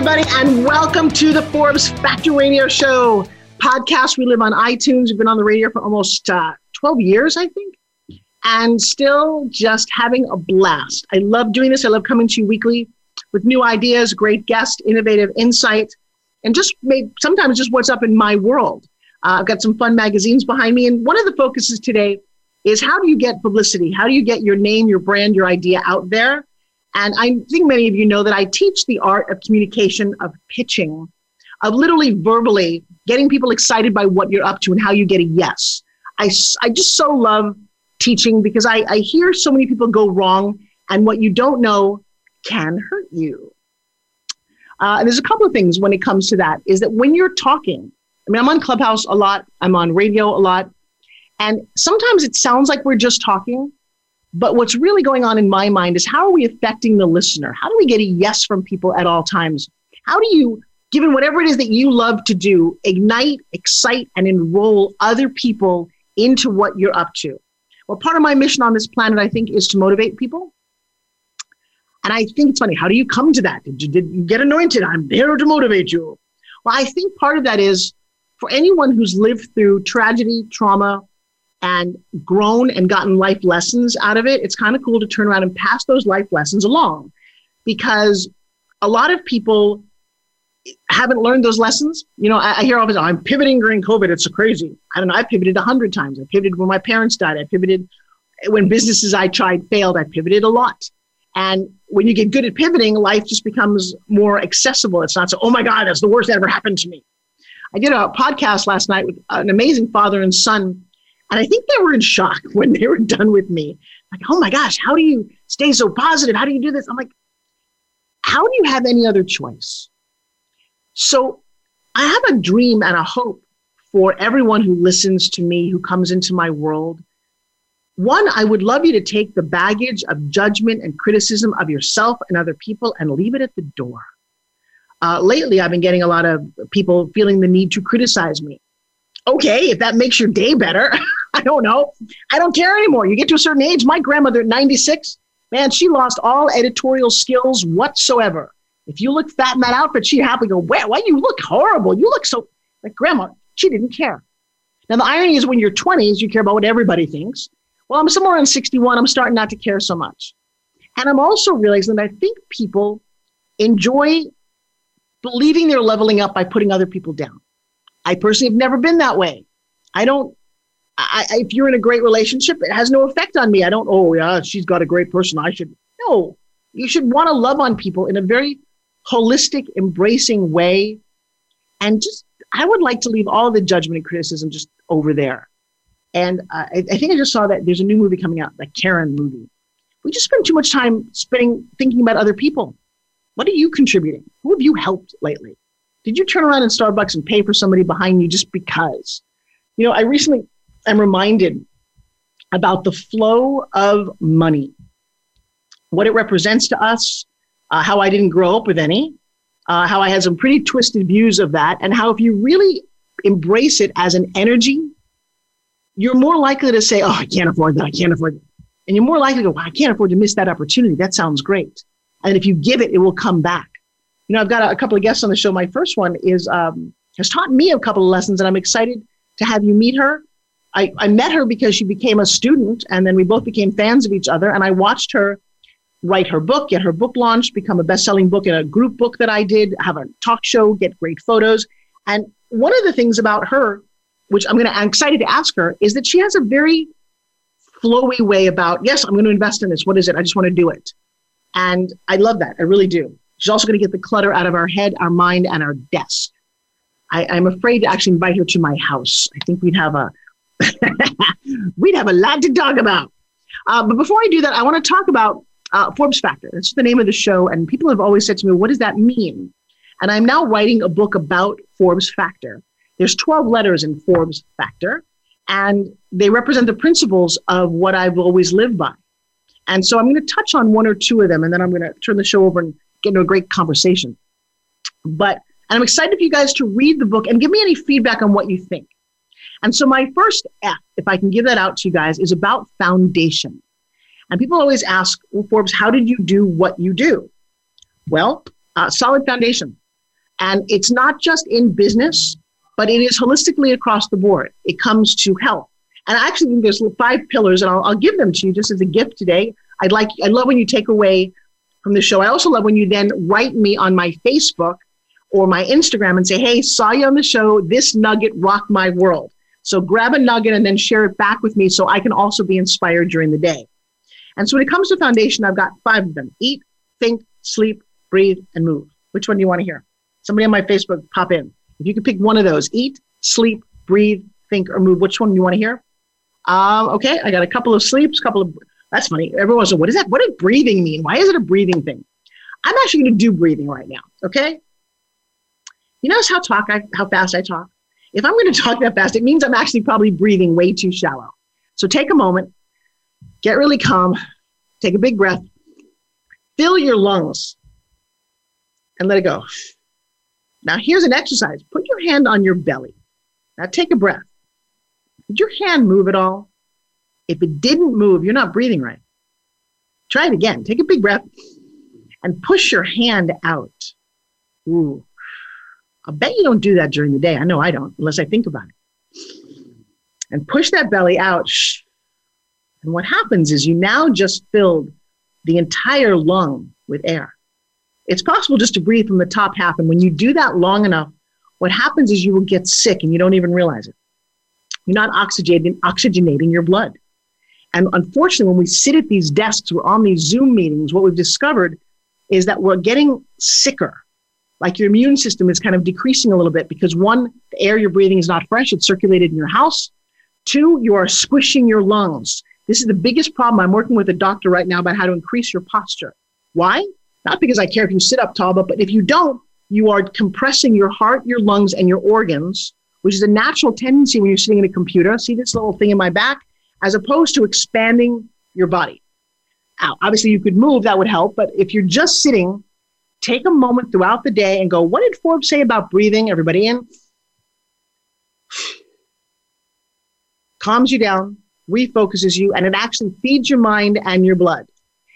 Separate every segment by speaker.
Speaker 1: Everybody, and welcome to the Forbes Factor Radio Show podcast. We live on iTunes. We've been on the radio for almost uh, 12 years, I think, and still just having a blast. I love doing this. I love coming to you weekly with new ideas, great guests, innovative insight, and just maybe sometimes just what's up in my world. Uh, I've got some fun magazines behind me, and one of the focuses today is how do you get publicity? How do you get your name, your brand, your idea out there? And I think many of you know that I teach the art of communication, of pitching, of literally verbally getting people excited by what you're up to and how you get a yes. I, I just so love teaching because I, I hear so many people go wrong, and what you don't know can hurt you. Uh, and there's a couple of things when it comes to that is that when you're talking, I mean, I'm on Clubhouse a lot, I'm on radio a lot, and sometimes it sounds like we're just talking, but what's really going on in my mind is how are we affecting the listener? How do we get a yes from people at all times? How do you, given whatever it is that you love to do, ignite, excite, and enroll other people into what you're up to? Well, part of my mission on this planet, I think, is to motivate people. And I think it's funny. How do you come to that? Did you, did you get anointed? I'm there to motivate you. Well, I think part of that is for anyone who's lived through tragedy, trauma, and grown and gotten life lessons out of it, it's kind of cool to turn around and pass those life lessons along because a lot of people haven't learned those lessons. You know, I, I hear all time, I'm pivoting during COVID. It's so crazy. I don't know. I pivoted a hundred times. I pivoted when my parents died. I pivoted when businesses I tried failed. I pivoted a lot. And when you get good at pivoting, life just becomes more accessible. It's not so, oh my God, that's the worst that ever happened to me. I did a podcast last night with an amazing father and son and I think they were in shock when they were done with me. Like, oh my gosh, how do you stay so positive? How do you do this? I'm like, how do you have any other choice? So I have a dream and a hope for everyone who listens to me, who comes into my world. One, I would love you to take the baggage of judgment and criticism of yourself and other people and leave it at the door. Uh, lately, I've been getting a lot of people feeling the need to criticize me. Okay, if that makes your day better. I don't know. I don't care anymore. You get to a certain age. My grandmother at 96, man, she lost all editorial skills whatsoever. If you look fat in that outfit, she'd happily go, Why, why you look horrible? You look so like grandma. She didn't care. Now, the irony is when you're 20s, you care about what everybody thinks. Well, I'm somewhere around 61. I'm starting not to care so much. And I'm also realizing that I think people enjoy believing they're leveling up by putting other people down. I personally have never been that way. I don't I, if you're in a great relationship, it has no effect on me. I don't, oh, yeah, she's got a great person. I should. No, you should want to love on people in a very holistic, embracing way. And just, I would like to leave all the judgment and criticism just over there. And uh, I, I think I just saw that there's a new movie coming out, like Karen movie. We just spend too much time spending thinking about other people. What are you contributing? Who have you helped lately? Did you turn around in Starbucks and pay for somebody behind you just because? You know, I recently am reminded about the flow of money, what it represents to us, uh, how I didn't grow up with any, uh, how I had some pretty twisted views of that, and how if you really embrace it as an energy, you're more likely to say, Oh, I can't afford that. I can't afford that. And you're more likely to go, I can't afford to miss that opportunity. That sounds great. And if you give it, it will come back. You know, I've got a, a couple of guests on the show. My first one is um, has taught me a couple of lessons, and I'm excited to have you meet her. I, I met her because she became a student and then we both became fans of each other. And I watched her write her book, get her book launched, become a best selling book in a group book that I did, have a talk show, get great photos. And one of the things about her, which I'm going to, I'm excited to ask her, is that she has a very flowy way about, yes, I'm going to invest in this. What is it? I just want to do it. And I love that. I really do. She's also going to get the clutter out of our head, our mind, and our desk. I, I'm afraid to actually invite her to my house. I think we'd have a We'd have a lot to talk about. Uh, but before I do that, I want to talk about uh, Forbes Factor. That's the name of the show. And people have always said to me, what does that mean? And I'm now writing a book about Forbes Factor. There's 12 letters in Forbes Factor, and they represent the principles of what I've always lived by. And so I'm going to touch on one or two of them, and then I'm going to turn the show over and get into a great conversation. But and I'm excited for you guys to read the book and give me any feedback on what you think. And so my first F, if I can give that out to you guys, is about foundation. And people always ask, well, Forbes, how did you do what you do? Well, uh, solid foundation. And it's not just in business, but it is holistically across the board. It comes to health. And I actually think there's five pillars, and I'll, I'll give them to you just as a gift today. I'd like, I love when you take away from the show. I also love when you then write me on my Facebook or my Instagram and say, hey, saw you on the show. This nugget rocked my world. So grab a nugget and then share it back with me so I can also be inspired during the day. And so when it comes to foundation, I've got five of them eat, think, sleep, breathe, and move. Which one do you want to hear? Somebody on my Facebook, pop in. If you could pick one of those eat, sleep, breathe, think, or move, which one do you want to hear? Um, okay, I got a couple of sleeps, a couple of. That's funny. Everyone's like, what is that? What does breathing mean? Why is it a breathing thing? I'm actually going to do breathing right now. Okay. You notice how talk I, how fast I talk? If I'm going to talk that fast, it means I'm actually probably breathing way too shallow. So take a moment, get really calm, take a big breath, fill your lungs, and let it go. Now, here's an exercise put your hand on your belly. Now, take a breath. Did your hand move at all? If it didn't move, you're not breathing right. Try it again. Take a big breath and push your hand out. Ooh. I bet you don't do that during the day. I know I don't, unless I think about it. And push that belly out. And what happens is you now just filled the entire lung with air. It's possible just to breathe from the top half. And when you do that long enough, what happens is you will get sick and you don't even realize it. You're not oxygenating, oxygenating your blood. And unfortunately, when we sit at these desks, we're on these Zoom meetings, what we've discovered is that we're getting sicker like your immune system is kind of decreasing a little bit because one, the air you're breathing is not fresh, it's circulated in your house. Two, you are squishing your lungs. This is the biggest problem. I'm working with a doctor right now about how to increase your posture. Why? Not because I care if you sit up tall, but, but if you don't, you are compressing your heart, your lungs, and your organs, which is a natural tendency when you're sitting in a computer. See this little thing in my back? As opposed to expanding your body. Now, obviously, you could move, that would help, but if you're just sitting, take a moment throughout the day and go, what did Forbes say about breathing? Everybody in. Calms you down, refocuses you, and it actually feeds your mind and your blood.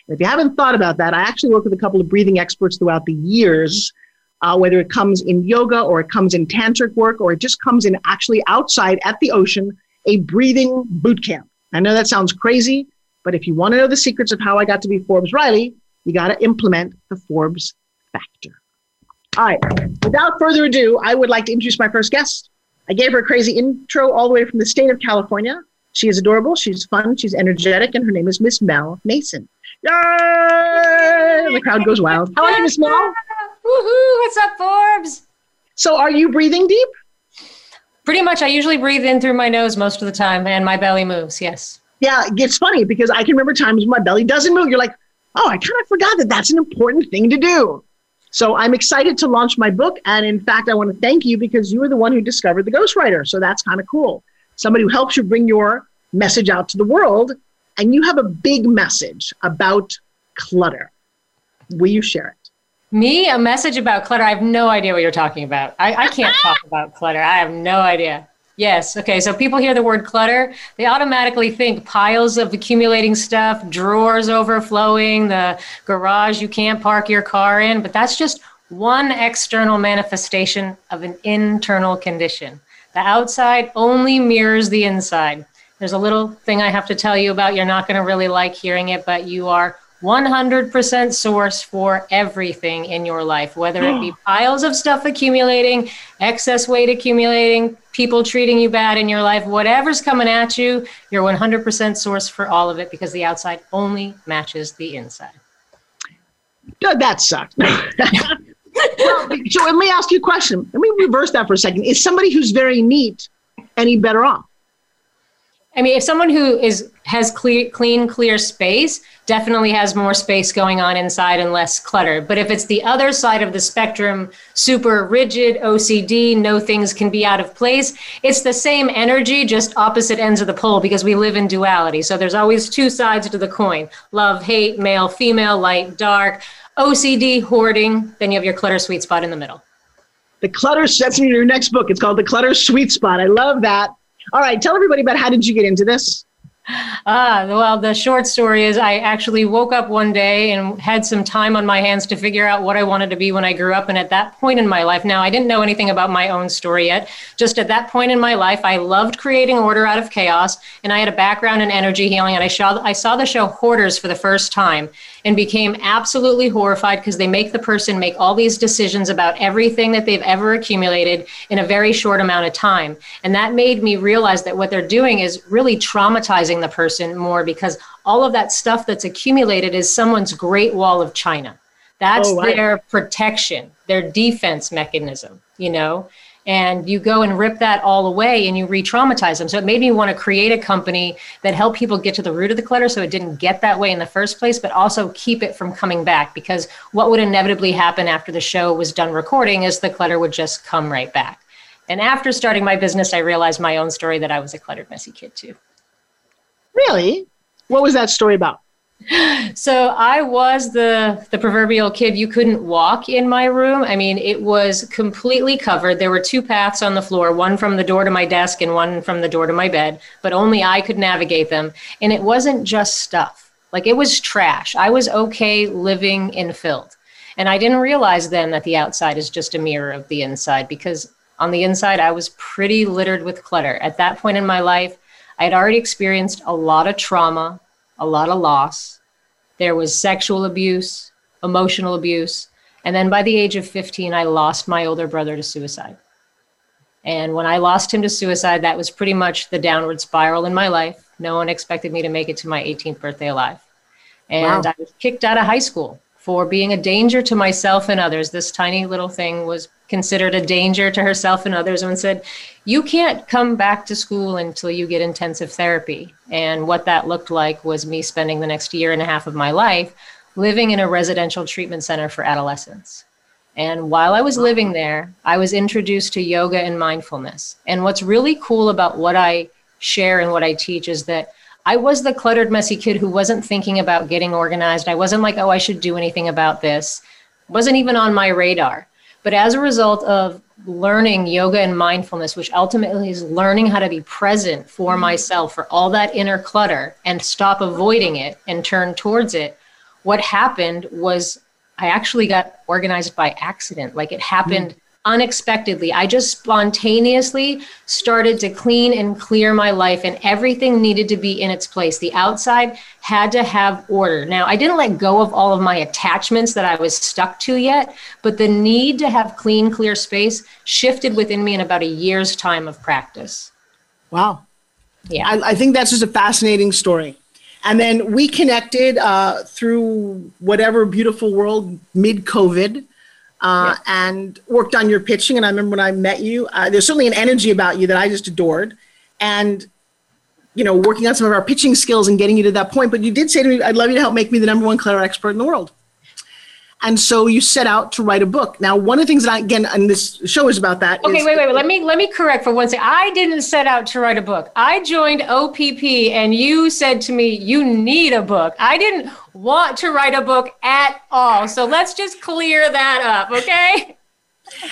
Speaker 1: If you haven't thought about that, I actually work with a couple of breathing experts throughout the years, uh, whether it comes in yoga or it comes in tantric work or it just comes in actually outside at the ocean, a breathing boot camp. I know that sounds crazy, but if you want to know the secrets of how I got to be Forbes Riley, you got to implement the Forbes factor. All right, without further ado, I would like to introduce my first guest. I gave her a crazy intro all the way from the state of California. She is adorable, she's fun, she's energetic, and her name is Miss Mel Mason. Yay! The crowd goes wild. How are you, Miss Mel?
Speaker 2: Woohoo! What's up, Forbes?
Speaker 1: So, are you breathing deep?
Speaker 2: Pretty much. I usually breathe in through my nose most of the time, and my belly moves. Yes.
Speaker 1: Yeah, it's funny because I can remember times when my belly doesn't move. You're like, oh, I kind of forgot that that's an important thing to do. So I'm excited to launch my book. And in fact, I want to thank you because you were the one who discovered the ghostwriter. So that's kind of cool. Somebody who helps you bring your message out to the world. And you have a big message about clutter. Will you share it?
Speaker 2: Me, a message about clutter? I have no idea what you're talking about. I, I can't talk about clutter. I have no idea. Yes. Okay. So people hear the word clutter, they automatically think piles of accumulating stuff, drawers overflowing, the garage you can't park your car in. But that's just one external manifestation of an internal condition. The outside only mirrors the inside. There's a little thing I have to tell you about. You're not going to really like hearing it, but you are 100% source for everything in your life, whether it be hmm. piles of stuff accumulating, excess weight accumulating, people treating you bad in your life, whatever's coming at you, you're 100% source for all of it because the outside only matches the inside.
Speaker 1: That sucks. well, so let me ask you a question. Let me reverse that for a second. Is somebody who's very neat any better off?
Speaker 2: I mean, if someone who is has clear, clean, clear space definitely has more space going on inside and less clutter. But if it's the other side of the spectrum, super rigid, OCD, no things can be out of place, it's the same energy, just opposite ends of the pole because we live in duality. So there's always two sides to the coin love, hate, male, female, light, dark, OCD, hoarding. Then you have your clutter sweet spot in the middle.
Speaker 1: The clutter, that's in your next book. It's called The Clutter Sweet Spot. I love that. All right, tell everybody about how did you get into this?
Speaker 2: Ah, well, the short story is I actually woke up one day and had some time on my hands to figure out what I wanted to be when I grew up. And at that point in my life, now I didn't know anything about my own story yet. Just at that point in my life, I loved creating order out of chaos. And I had a background in energy healing. And I saw, I saw the show Hoarders for the first time and became absolutely horrified because they make the person make all these decisions about everything that they've ever accumulated in a very short amount of time. And that made me realize that what they're doing is really traumatizing the person more because all of that stuff that's accumulated is someone's great wall of China. That's oh, their protection, their defense mechanism, you know? and you go and rip that all away and you re-traumatize them so it made me want to create a company that helped people get to the root of the clutter so it didn't get that way in the first place but also keep it from coming back because what would inevitably happen after the show was done recording is the clutter would just come right back and after starting my business i realized my own story that i was a cluttered messy kid too
Speaker 1: really what was that story about
Speaker 2: so I was the the proverbial kid you couldn't walk in my room. I mean, it was completely covered. There were two paths on the floor, one from the door to my desk and one from the door to my bed, but only I could navigate them. And it wasn't just stuff. Like it was trash. I was okay living in filth. And I didn't realize then that the outside is just a mirror of the inside because on the inside I was pretty littered with clutter. At that point in my life, I had already experienced a lot of trauma a lot of loss. There was sexual abuse, emotional abuse. And then by the age of 15, I lost my older brother to suicide. And when I lost him to suicide, that was pretty much the downward spiral in my life. No one expected me to make it to my 18th birthday alive. And wow. I was kicked out of high school for being a danger to myself and others. This tiny little thing was considered a danger to herself and others and said, You can't come back to school until you get intensive therapy. And what that looked like was me spending the next year and a half of my life living in a residential treatment center for adolescents. And while I was living there, I was introduced to yoga and mindfulness. And what's really cool about what I share and what I teach is that I was the cluttered, messy kid who wasn't thinking about getting organized. I wasn't like, oh, I should do anything about this. Wasn't even on my radar. But as a result of learning yoga and mindfulness, which ultimately is learning how to be present for mm-hmm. myself for all that inner clutter and stop avoiding it and turn towards it, what happened was I actually got organized by accident. Like it happened mm unexpectedly. I just spontaneously started to clean and clear my life, and everything needed to be in its place. The outside had to have order. Now, I didn't let go of all of my attachments that I was stuck to yet, but the need to have clean, clear space shifted within me in about a year's time of practice.
Speaker 1: Wow. Yeah. I, I think that's just a fascinating story. And then we connected uh, through whatever beautiful world mid COVID uh, yeah. and worked on your pitching. And I remember when I met you, uh, there's certainly an energy about you that I just adored. And, you know, working on some of our pitching skills and getting you to that point. But you did say to me, I'd love you to help make me the number one clutter expert in the world. And so you set out to write a book. Now, one of the things that I, again, and this show is about that.
Speaker 2: Okay, wait, wait, wait. Let me let me correct for one second. I didn't set out to write a book. I joined OPP, and you said to me, "You need a book." I didn't want to write a book at all. So let's just clear that up, okay?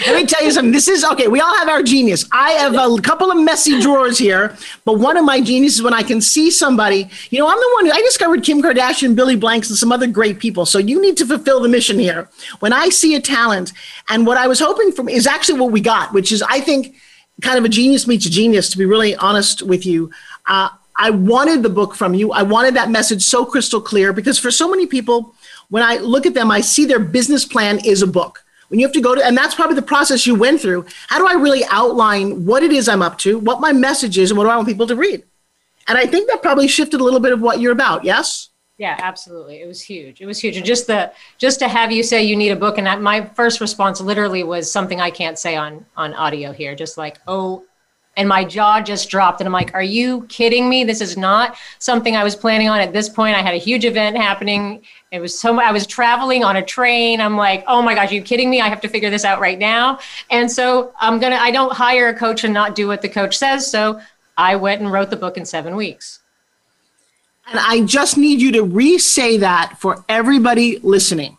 Speaker 1: Let me tell you something. This is okay. We all have our genius. I have a couple of messy drawers here, but one of my geniuses when I can see somebody. You know, I'm the one who I discovered Kim Kardashian, Billy Blanks, and some other great people. So you need to fulfill the mission here. When I see a talent, and what I was hoping for is actually what we got, which is I think kind of a genius meets a genius. To be really honest with you, uh, I wanted the book from you. I wanted that message so crystal clear because for so many people, when I look at them, I see their business plan is a book when you have to go to, and that's probably the process you went through. How do I really outline what it is I'm up to, what my message is, and what do I want people to read? And I think that probably shifted a little bit of what you're about. Yes.
Speaker 2: Yeah, absolutely. It was huge. It was huge. And just the just to have you say you need a book, and that my first response literally was something I can't say on on audio here. Just like, oh, and my jaw just dropped and i'm like are you kidding me? This is not something i was planning on at this point. I had a huge event happening. It was so i was traveling on a train. I'm like oh my gosh are you kidding me? I have to figure this out right now. And so i'm gonna i don't hire a coach and not do what the coach says so i went and wrote the book in seven weeks.
Speaker 1: And i just need you to re-say that for everybody listening.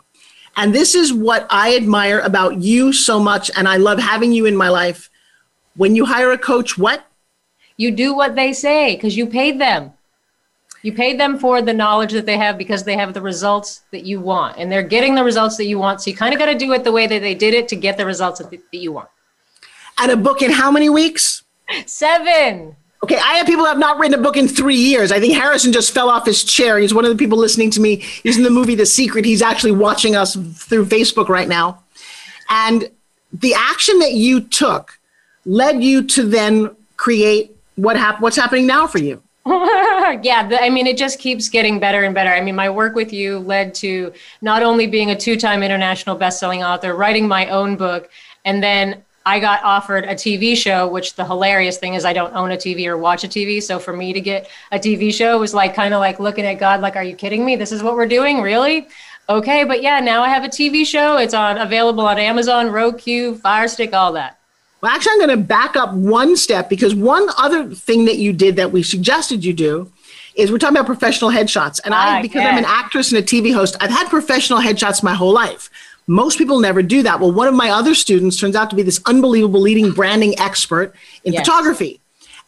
Speaker 1: And this is what i admire about you so much and i love having you in my life when you hire a coach, what?
Speaker 2: You do what they say because you paid them. You paid them for the knowledge that they have because they have the results that you want and they're getting the results that you want. So you kind of got to do it the way that they did it to get the results that, that you want.
Speaker 1: And a book in how many weeks?
Speaker 2: Seven.
Speaker 1: Okay, I have people who have not written a book in three years. I think Harrison just fell off his chair. He's one of the people listening to me. He's in the movie The Secret. He's actually watching us through Facebook right now. And the action that you took led you to then create what hap- what's happening now for you?
Speaker 2: yeah, the, I mean, it just keeps getting better and better. I mean, my work with you led to not only being a two time international best-selling author, writing my own book, and then I got offered a TV show, which the hilarious thing is I don't own a TV or watch a TV. So for me to get a TV show was like kind of like looking at God, like, are you kidding me? This is what we're doing? Really? Okay, but yeah, now I have a TV show. It's on available on Amazon, Roku, Fire Stick, all that.
Speaker 1: Well, actually, I'm going to back up one step because one other thing that you did that we suggested you do is we're talking about professional headshots. And I, ah, because I'm an actress and a TV host, I've had professional headshots my whole life. Most people never do that. Well, one of my other students turns out to be this unbelievable leading branding expert in yes. photography.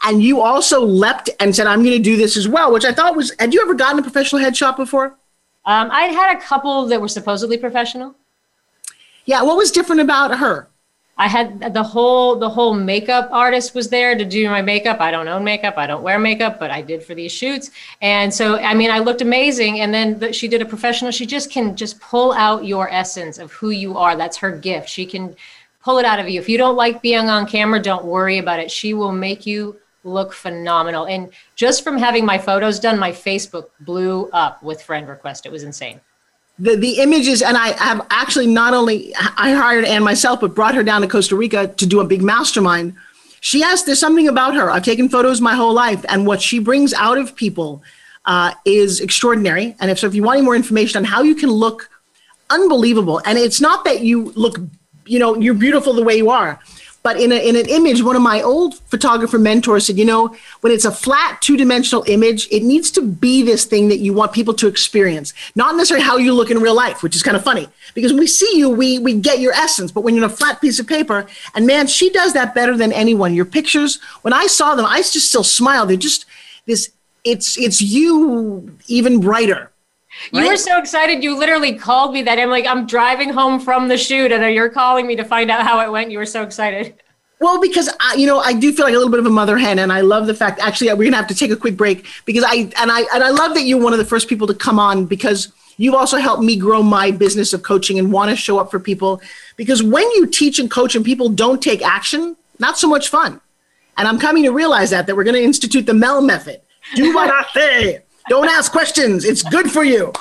Speaker 1: And you also leapt and said, I'm going to do this as well, which I thought was, had you ever gotten a professional headshot before?
Speaker 2: Um, I'd had a couple that were supposedly professional.
Speaker 1: Yeah. What was different about her?
Speaker 2: I had the whole the whole makeup artist was there to do my makeup. I don't own makeup. I don't wear makeup, but I did for these shoots. And so I mean, I looked amazing. And then the, she did a professional. She just can just pull out your essence of who you are. That's her gift. She can pull it out of you. If you don't like being on camera, don't worry about it. She will make you look phenomenal. And just from having my photos done, my Facebook blew up with friend request. It was insane
Speaker 1: the, the images and i have actually not only i hired anne myself but brought her down to costa rica to do a big mastermind. She has there's something about her. I've taken photos my whole life and what she brings out of people uh, is extraordinary. And if so if you want any more information on how you can look unbelievable and it's not that you look you know you're beautiful the way you are but in, a, in an image, one of my old photographer mentors said, you know, when it's a flat two dimensional image, it needs to be this thing that you want people to experience, not necessarily how you look in real life, which is kind of funny because when we see you, we, we get your essence. But when you're in a flat piece of paper, and man, she does that better than anyone. Your pictures, when I saw them, I just still smile. They're just this, it's, it's you even brighter.
Speaker 2: You right? were so excited. You literally called me that. I'm like, I'm driving home from the shoot, and you're calling me to find out how it went. You were so excited.
Speaker 1: Well, because I, you know, I do feel like a little bit of a mother hen, and I love the fact. Actually, we're gonna have to take a quick break because I and I and I love that you're one of the first people to come on because you've also helped me grow my business of coaching and want to show up for people. Because when you teach and coach and people don't take action, not so much fun. And I'm coming to realize that that we're going to institute the Mel method. Do what I say. Don't ask questions. It's good for you.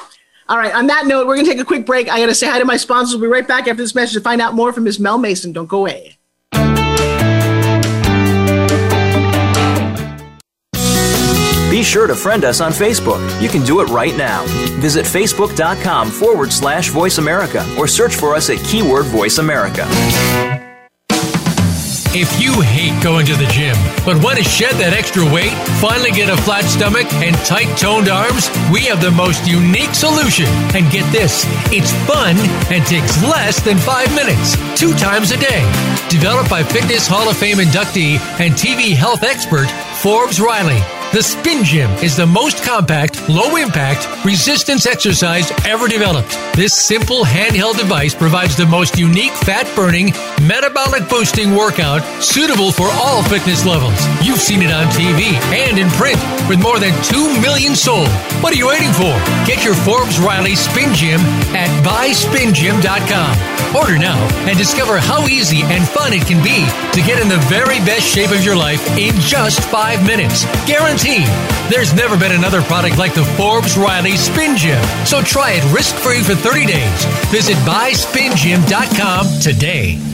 Speaker 1: All right. On that note, we're going to take a quick break. I got to say hi to my sponsors. We'll be right back after this message to find out more from Ms. Mel Mason. Don't go away.
Speaker 3: Be sure to friend us on Facebook. You can do it right now. Visit facebook.com forward slash voice America or search for us at keyword voice America.
Speaker 4: If you hate going to the gym, but want to shed that extra weight, finally get a flat stomach, and tight toned arms, we have the most unique solution. And get this it's fun and takes less than five minutes, two times a day. Developed by Fitness Hall of Fame inductee and TV health expert Forbes Riley. The Spin Gym is the most compact, low impact, resistance exercise ever developed. This simple handheld device provides the most unique fat burning, metabolic boosting workout suitable for all fitness levels. You've seen it on TV and in print with more than 2 million sold. What are you waiting for? Get your Forbes Riley Spin Gym at buyspingym.com. Order now and discover how easy and fun it can be to get in the very best shape of your life in just five minutes. Guaranteed. There's never been another product like the Forbes Riley Spin Gym. So try it risk free for 30 days. Visit buyspingym.com today.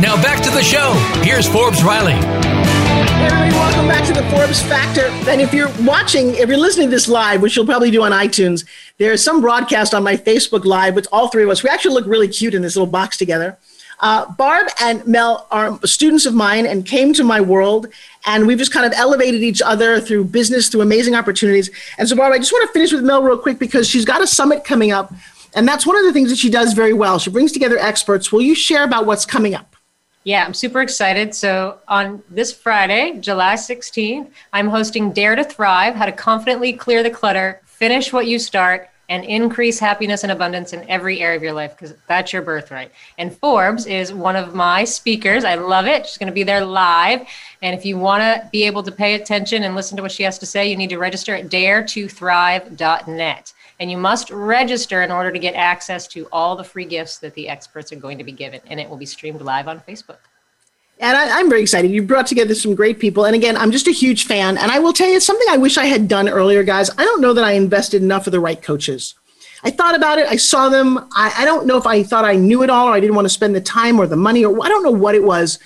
Speaker 4: Now back to the show. Here's Forbes Riley.
Speaker 1: Hey everybody, welcome back to the Forbes Factor. And if you're watching, if you're listening to this live, which you'll probably do on iTunes, there's some broadcast on my Facebook Live with all three of us. We actually look really cute in this little box together. Uh, Barb and Mel are students of mine and came to my world, and we've just kind of elevated each other through business, through amazing opportunities. And so, Barb, I just want to finish with Mel real quick because she's got a summit coming up, and that's one of the things that she does very well. She brings together experts. Will you share about what's coming up?
Speaker 2: Yeah, I'm super excited. So, on this Friday, July 16th, I'm hosting Dare to Thrive How to Confidently Clear the Clutter, Finish What You Start, and Increase Happiness and Abundance in Every Area of Your Life because that's your birthright. And Forbes is one of my speakers. I love it. She's going to be there live. And if you want to be able to pay attention and listen to what she has to say, you need to register at daretothrive.net. And you must register in order to get access to all the free gifts that the experts are going to be given. And it will be streamed live on Facebook.
Speaker 1: And I, am very excited. You brought together some great people. And again, I'm just a huge fan. And I will tell you, something I wish I had done earlier, guys. I don't know that I invested enough of the right coaches. I thought about it. I saw them. I, I don't know if I thought I knew it all or I didn't want to spend the time or the money or I don't know what it was.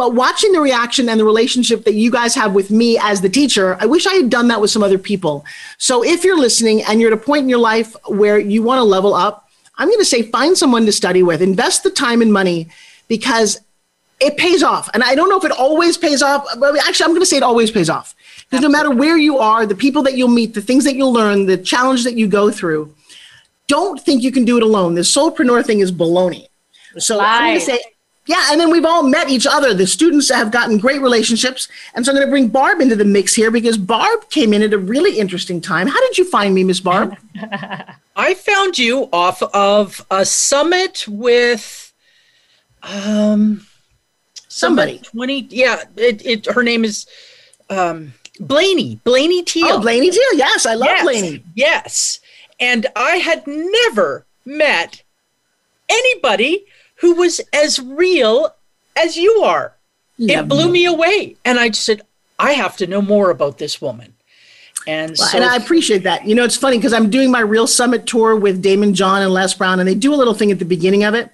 Speaker 1: But watching the reaction and the relationship that you guys have with me as the teacher, I wish I had done that with some other people. So if you're listening and you're at a point in your life where you want to level up, I'm going to say find someone to study with, invest the time and money because it pays off. And I don't know if it always pays off, but actually, I'm going to say it always pays off. Because no matter where you are, the people that you'll meet, the things that you'll learn, the challenge that you go through, don't think you can do it alone. The solopreneur thing is baloney. So I'm going to say yeah, and then we've all met each other. The students have gotten great relationships. And so I'm going to bring Barb into the mix here because Barb came in at a really interesting time. How did you find me, Miss Barb?
Speaker 5: I found you off of a summit with um
Speaker 1: somebody.
Speaker 5: 20 yeah, it, it her name is um Blaney, Blaney Teal.
Speaker 1: Oh, Blaney Teal. Yes, I love
Speaker 5: yes,
Speaker 1: Blaney.
Speaker 5: Yes. And I had never met anybody who was as real as you are. it blew me away. And I just said, I have to know more about this woman. And,
Speaker 1: well, so, and I appreciate that. You know, it's funny because I'm doing my real summit tour with Daymond John and Les Brown, and they do a little thing at the beginning of it.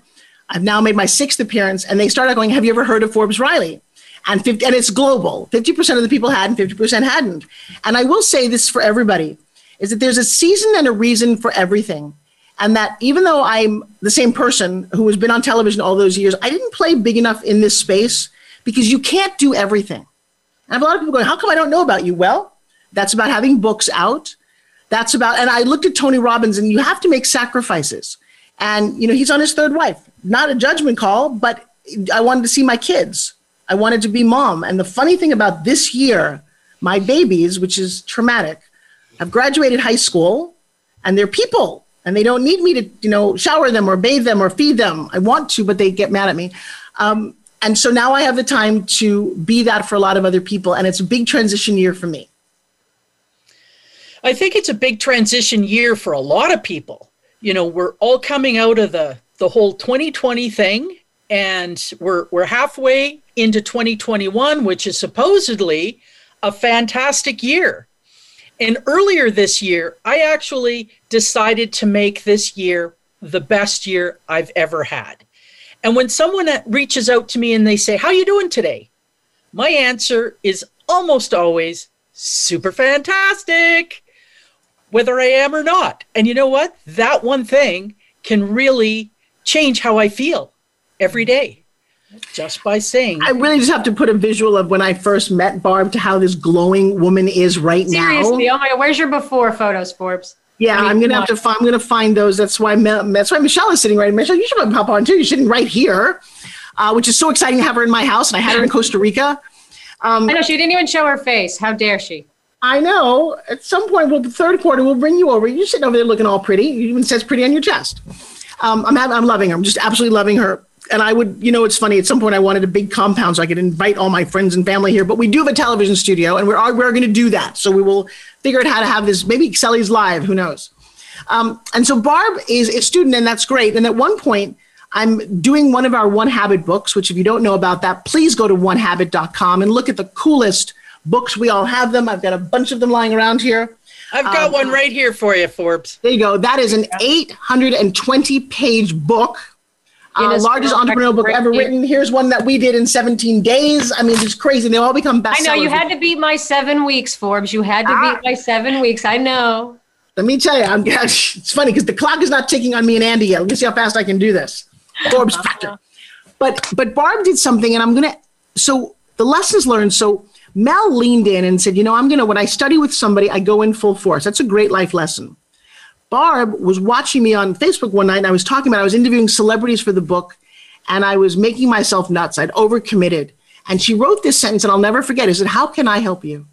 Speaker 1: I've now made my sixth appearance, and they started going, Have you ever heard of Forbes Riley? And, 50, and it's global. 50% of the people had, and 50% hadn't. And I will say this for everybody is that there's a season and a reason for everything and that even though I'm the same person who has been on television all those years, I didn't play big enough in this space because you can't do everything. I have a lot of people going, How come I don't know about you? Well, that's about having books out. That's about, and I looked at Tony Robbins, and you have to make sacrifices. And, you know, he's on his third wife. Not a judgment call, but I wanted to see my kids. I wanted to be mom. And the funny thing about this year, my babies, which is traumatic, have graduated high school and they're people and they don't need me to, you know, shower them or bathe them or feed them. I want to, but they get mad at me. Um, and so now I have the time to be that for a lot of other people, and it's a big transition year for me.
Speaker 5: I think it's a big transition year for a lot of people. You know, we're all coming out of the the whole 2020 thing, and we're we're halfway into 2021, which is supposedly a fantastic year. And earlier this year, I actually decided to make this year the best year I've ever had. And when someone uh, reaches out to me and they say, "How you doing today?" My answer is almost always super fantastic, whether I am or not. And you know what? That one thing can really change how I feel every day just by saying.
Speaker 1: I really just have to put a visual of when I first met Barb to how this glowing woman is right
Speaker 2: Seriously,
Speaker 1: now.
Speaker 2: Seriously, oh my God, where's your before photos, Forbes?
Speaker 1: Yeah, I mean, I'm gonna have to find. I'm gonna find those. That's why. That's why Michelle is sitting right. Michelle, you should pop on too. You're sitting right here, uh, which is so exciting to have her in my house. And I had her in Costa Rica.
Speaker 2: Um, I know she didn't even show her face. How dare she?
Speaker 1: I know. At some point, we'll the third quarter, we'll bring you over. You're sitting over there looking all pretty. You even says pretty on your chest. Um, I'm I'm loving her. I'm just absolutely loving her and I would, you know, it's funny. At some point, I wanted a big compound so I could invite all my friends and family here. But we do have a television studio, and we're we're going to do that. So we will figure out how to have this. Maybe Excelli's live. Who knows? Um, and so Barb is a student, and that's great. And at one point, I'm doing one of our One Habit books. Which, if you don't know about that, please go to onehabit.com and look at the coolest books. We all have them. I've got a bunch of them lying around here.
Speaker 5: I've got um, one right here for you, Forbes.
Speaker 1: There you go. That is an 820 page book uh, largest entrepreneurial book ever written. Here's one that we did in 17 days. I mean, it's crazy. They all become bestsellers.
Speaker 2: I know you had to beat my seven weeks, Forbes. You had to ah. beat my seven weeks. I know.
Speaker 1: Let me tell you, I'm, it's funny because the clock is not ticking on me and Andy yet. Let me see how fast I can do this. Forbes factor. But but Barb did something, and I'm gonna. So the lessons learned. So Mel leaned in and said, you know, I'm gonna when I study with somebody, I go in full force. That's a great life lesson. Barb was watching me on Facebook one night and I was talking about, I was interviewing celebrities for the book and I was making myself nuts. I'd overcommitted. And she wrote this sentence and I'll never forget. It said, How can I help you?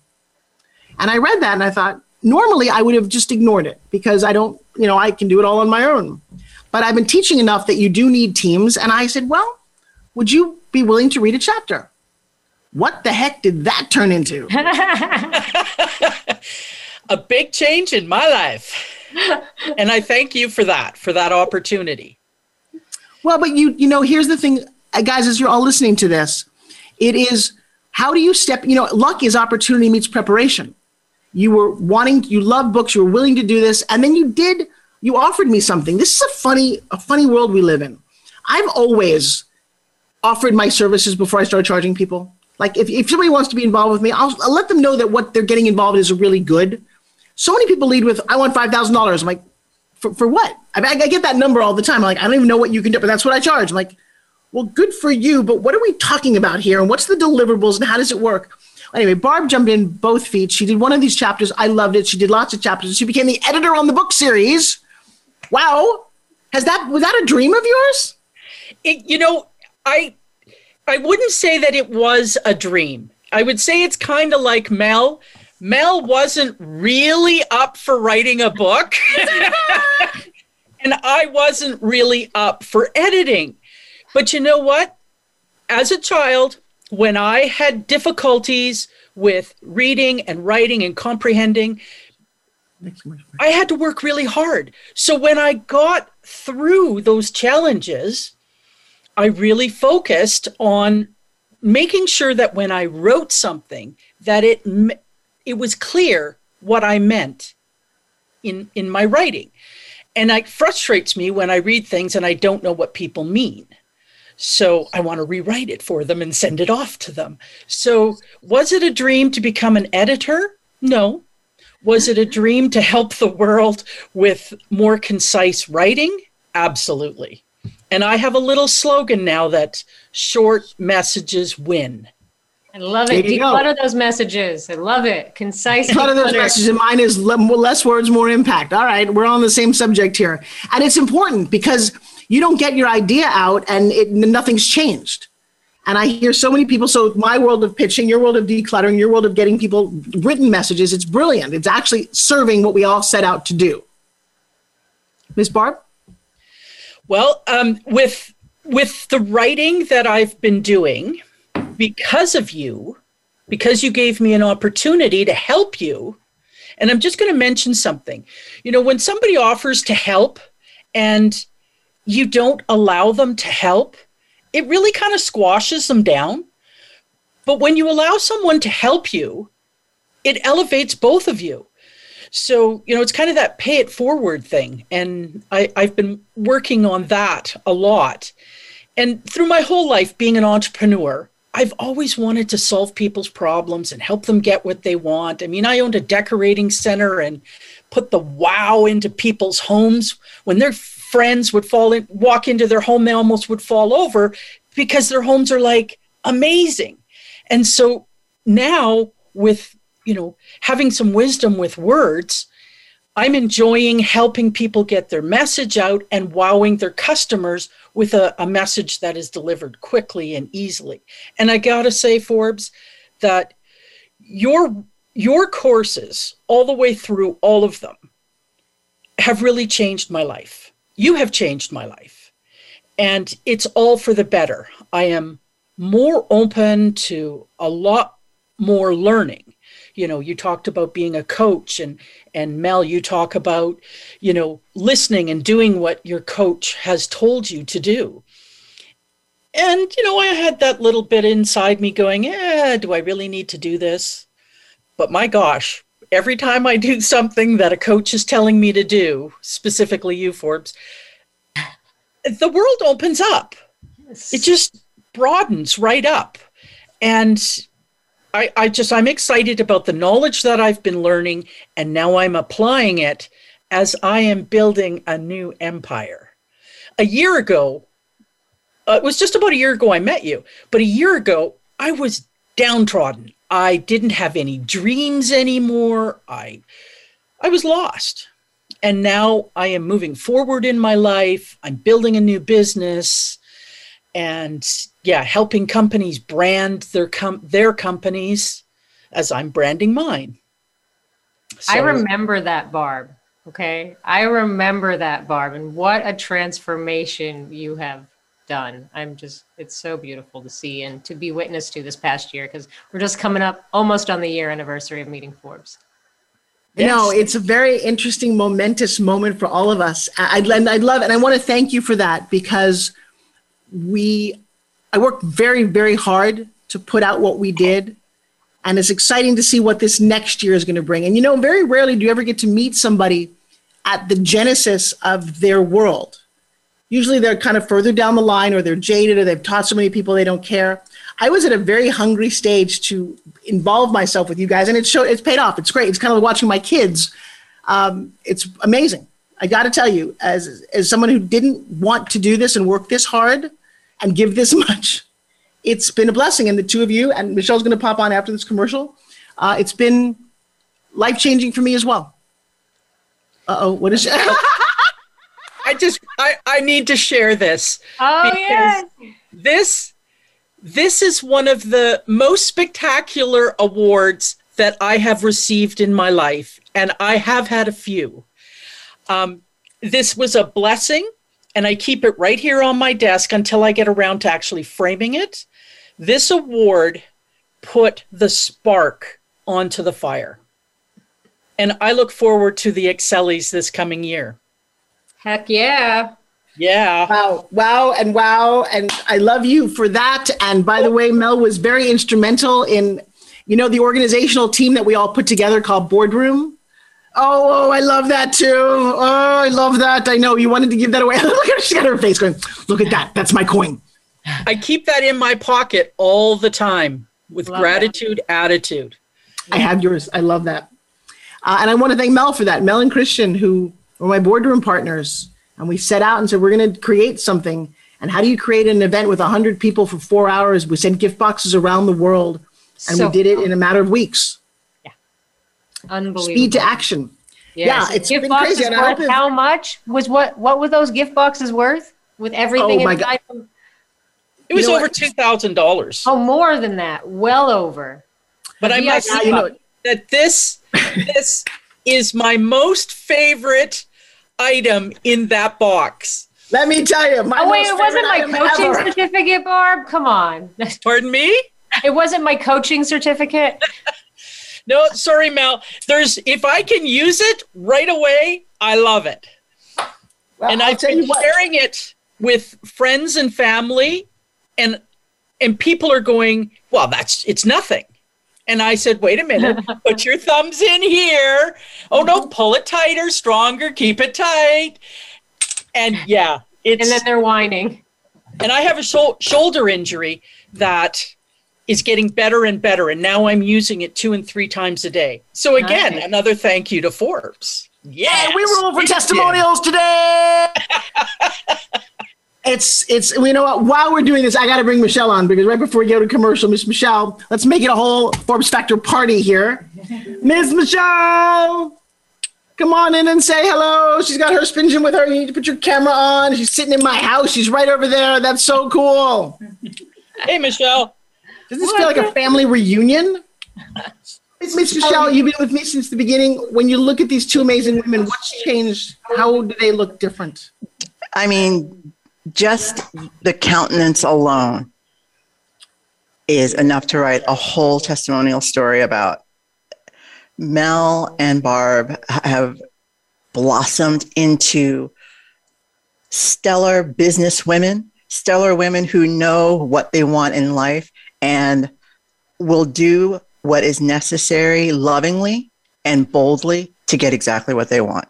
Speaker 1: And I read that and I thought, normally I would have just ignored it because I don't, you know, I can do it all on my own. But I've been teaching enough that you do need teams. And I said, Well, would you be willing to read a chapter? What the heck did that turn into?
Speaker 5: a big change in my life and I thank you for that, for that opportunity.
Speaker 1: Well, but you, you know, here's the thing, uh, guys, as you're all listening to this, it is how do you step, you know, luck is opportunity meets preparation. You were wanting, you love books, you were willing to do this, and then you did, you offered me something. This is a funny, a funny world we live in. I've always offered my services before I start charging people. Like if, if somebody wants to be involved with me, I'll, I'll let them know that what they're getting involved in is really good so many people lead with, I want $5,000. I'm like, for, for what? I, mean, I, get that number all the time. I'm like, I don't even know what you can do, but that's what I charge. I'm like, well, good for you, but what are we talking about here? And what's the deliverables and how does it work? Anyway, Barb jumped in both feet. She did one of these chapters. I loved it. She did lots of chapters. She became the editor on the book series. Wow. Has that, was that a dream of yours?
Speaker 5: It, you know, I, I wouldn't say that it was a dream. I would say it's kind of like Mel Mel wasn't really up for writing a book. and I wasn't really up for editing. But you know what? As a child, when I had difficulties with reading and writing and comprehending, I had to work really hard. So when I got through those challenges, I really focused on making sure that when I wrote something that it it was clear what I meant in in my writing. And it frustrates me when I read things and I don't know what people mean. So I want to rewrite it for them and send it off to them. So was it a dream to become an editor? No. Was it a dream to help the world with more concise writing? Absolutely. And I have a little slogan now that short messages win.
Speaker 2: I love it. Declutter those messages. I love it. Concise.
Speaker 1: Declutter those messages. Mine is less words, more impact. All right, we're on the same subject here, and it's important because you don't get your idea out and it, nothing's changed. And I hear so many people. So my world of pitching, your world of decluttering, your world of getting people written messages. It's brilliant. It's actually serving what we all set out to do. Ms. Barb.
Speaker 5: Well, um, with with the writing that I've been doing because of you, because you gave me an opportunity to help you. And I'm just going to mention something. You know, when somebody offers to help and you don't allow them to help, it really kind of squashes them down. But when you allow someone to help you, it elevates both of you. So, you know, it's kind of that pay it forward thing. And I, I've been working on that a lot. And through my whole life being an entrepreneur, I've always wanted to solve people's problems and help them get what they want. I mean, I owned a decorating center and put the wow into people's homes. When their friends would fall in, walk into their home, they almost would fall over because their homes are like amazing. And so now with, you know, having some wisdom with words, I'm enjoying helping people get their message out and wowing their customers with a, a message that is delivered quickly and easily. And I gotta say, Forbes, that your your courses, all the way through all of them, have really changed my life. You have changed my life. And it's all for the better. I am more open to a lot more learning. You know, you talked about being a coach and and Mel, you talk about, you know, listening and doing what your coach has told you to do. And, you know, I had that little bit inside me going, eh, do I really need to do this? But my gosh, every time I do something that a coach is telling me to do, specifically you, Forbes, the world opens up. Yes. It just broadens right up. And I, I just I'm excited about the knowledge that I've been learning, and now I'm applying it as I am building a new empire. A year ago, uh, it was just about a year ago I met you, but a year ago I was downtrodden. I didn't have any dreams anymore. I I was lost. And now I am moving forward in my life. I'm building a new business and yeah, helping companies brand their com- their companies as I'm branding mine.
Speaker 2: So, I remember that, Barb. Okay, I remember that, Barb, and what a transformation you have done. I'm just, it's so beautiful to see and to be witness to this past year because we're just coming up almost on the year anniversary of meeting Forbes.
Speaker 1: Yes. No, it's a very interesting, momentous moment for all of us. I'd, I'd love, and I want to thank you for that because we I worked very, very hard to put out what we did. And it's exciting to see what this next year is going to bring. And you know, very rarely do you ever get to meet somebody at the genesis of their world. Usually they're kind of further down the line or they're jaded or they've taught so many people they don't care. I was at a very hungry stage to involve myself with you guys, and it showed, it's paid off. It's great. It's kind of like watching my kids. Um, it's amazing. I got to tell you, as, as someone who didn't want to do this and work this hard, and give this much. It's been a blessing. And the two of you, and Michelle's going to pop on after this commercial, uh, it's been life changing for me as well. Uh oh, what is it?
Speaker 5: I just, I, I need to share this.
Speaker 2: Oh, yes.
Speaker 5: This, this is one of the most spectacular awards that I have received in my life, and I have had a few. Um, this was a blessing and I keep it right here on my desk until I get around to actually framing it. This award put the spark onto the fire. And I look forward to the Excellis this coming year.
Speaker 2: Heck yeah.
Speaker 5: Yeah.
Speaker 1: Wow. Wow. And wow. And I love you for that. And by the way, Mel was very instrumental in, you know, the organizational team that we all put together called Boardroom. Oh, oh, I love that too. Oh, I love that. I know you wanted to give that away. look at her, she got her face going. Look at that. That's my coin.
Speaker 5: I keep that in my pocket all the time with love gratitude that. attitude.
Speaker 1: I have yours. I love that. Uh, and I want to thank Mel for that. Mel and Christian, who were my boardroom partners. And we set out and said, we're going to create something. And how do you create an event with 100 people for four hours? We sent gift boxes around the world. And so we did it in a matter of weeks.
Speaker 2: Unbelievable.
Speaker 1: Speed to action. Yes. Yeah, it's
Speaker 2: gift been crazy. Worth how much was what? What were those gift boxes worth with everything oh inside them?
Speaker 5: It was you know over two thousand dollars.
Speaker 2: Oh, more than that. Well over.
Speaker 5: But I must say you know, that this this is my most favorite item in that box.
Speaker 1: Let me tell you,
Speaker 2: my oh wait, it wasn't my coaching ever. certificate, Barb. Come on.
Speaker 5: Pardon me.
Speaker 2: It wasn't my coaching certificate.
Speaker 5: No, sorry, Mel. There's if I can use it right away, I love it.
Speaker 1: Well,
Speaker 5: and
Speaker 1: I'll
Speaker 5: I've been sharing it with friends and family, and and people are going, "Well, that's it's nothing." And I said, "Wait a minute, put your thumbs in here. Oh no, mm-hmm. pull it tighter, stronger, keep it tight." And yeah, it's
Speaker 2: And then they're whining.
Speaker 5: and I have a shou- shoulder injury that is getting better and better, and now I'm using it two and three times a day. So again,
Speaker 2: Nice.
Speaker 5: another thank you to Forbes. Yeah,
Speaker 1: we roll for testimonials today. it's it's you know what? While we're doing this, I got to bring Michelle on because right before we go to commercial, Miss Michelle, let's make it a whole Forbes Factor party here. Miss Michelle, come on in and say hello. She's got her spin gym with her. You need to put your camera on. She's sitting in my house. She's right over there. That's so cool.
Speaker 5: Hey, Michelle.
Speaker 1: Does this feel like a family reunion? Miss Miss Michelle, you've been with me since the beginning. When you look at these two amazing women, what's changed? How do they look different?
Speaker 6: I mean, just the countenance alone is enough to write a whole testimonial story about. Mel and Barb have blossomed into stellar business women, stellar women who know what they want in life and will do what is necessary lovingly and boldly to get exactly what they want.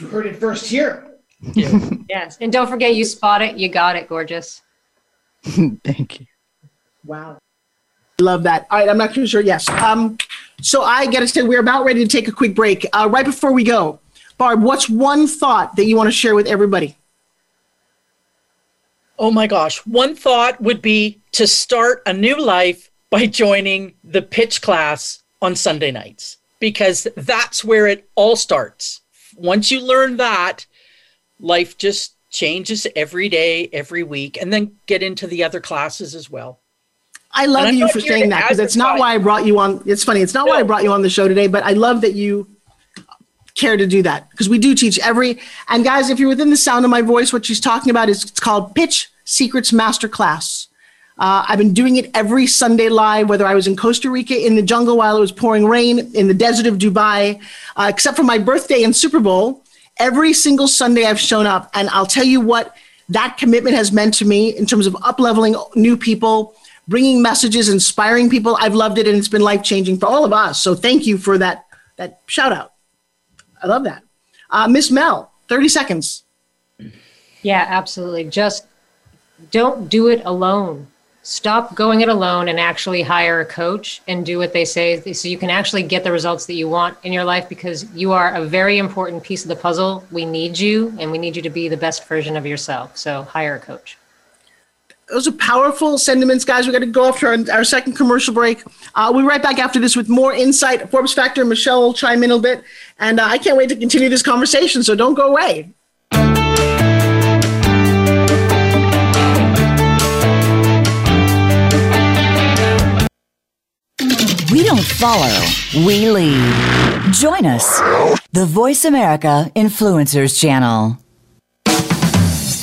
Speaker 1: You heard it first here.
Speaker 2: Yes. And don't forget, you spot it. You got it, gorgeous.
Speaker 6: Thank you.
Speaker 1: Wow. Love that. All right, I'm not too sure. Yes. Um, so I got to say, we're about ready to take a quick break. Uh, right before we go, Barb, what's one thought that you want to share with everybody?
Speaker 5: Oh my gosh. One thought would be to start a new life by joining the pitch class on Sunday nights because that's where it all starts. Once you learn that, life just changes every day, every week, and then get into the other classes as well.
Speaker 1: I love you for saying that because it's not why I brought you on. It's funny. It's not why I brought you on the show today, but I love that you care to do that because we do teach every. And guys, if you're within the sound of my voice, what she's talking about is it's called Pitch Secrets Masterclass. Uh, I've been doing it every Sunday live, whether I was in Costa Rica in the jungle while it was pouring rain, in the desert of Dubai, uh, except for my birthday and Super Bowl. Every single Sunday I've shown up, and I'll tell you what that commitment has meant to me in terms of upleveling new people, bringing messages, inspiring people. I've loved it, and it's been life changing for all of us. So thank you for that that shout out. I love that, uh, Miss Mel. Thirty seconds.
Speaker 2: Yeah, absolutely. Just don't do it alone. Stop going it alone and actually hire a coach and do what they say so you can actually get the results that you want in your life because you are a very important piece of the puzzle. We need you and we need you to be the best version of yourself. So hire a coach.
Speaker 1: Those are powerful sentiments, guys. We got to go off to our, our second commercial break. Uh, we'll be right back after this with more insight. Forbes Factor, Michelle will chime in a bit. And uh, I can't wait to continue this conversation, so don't go away.
Speaker 7: We don't follow, we lead. Join us, the Voice America Influencers Channel.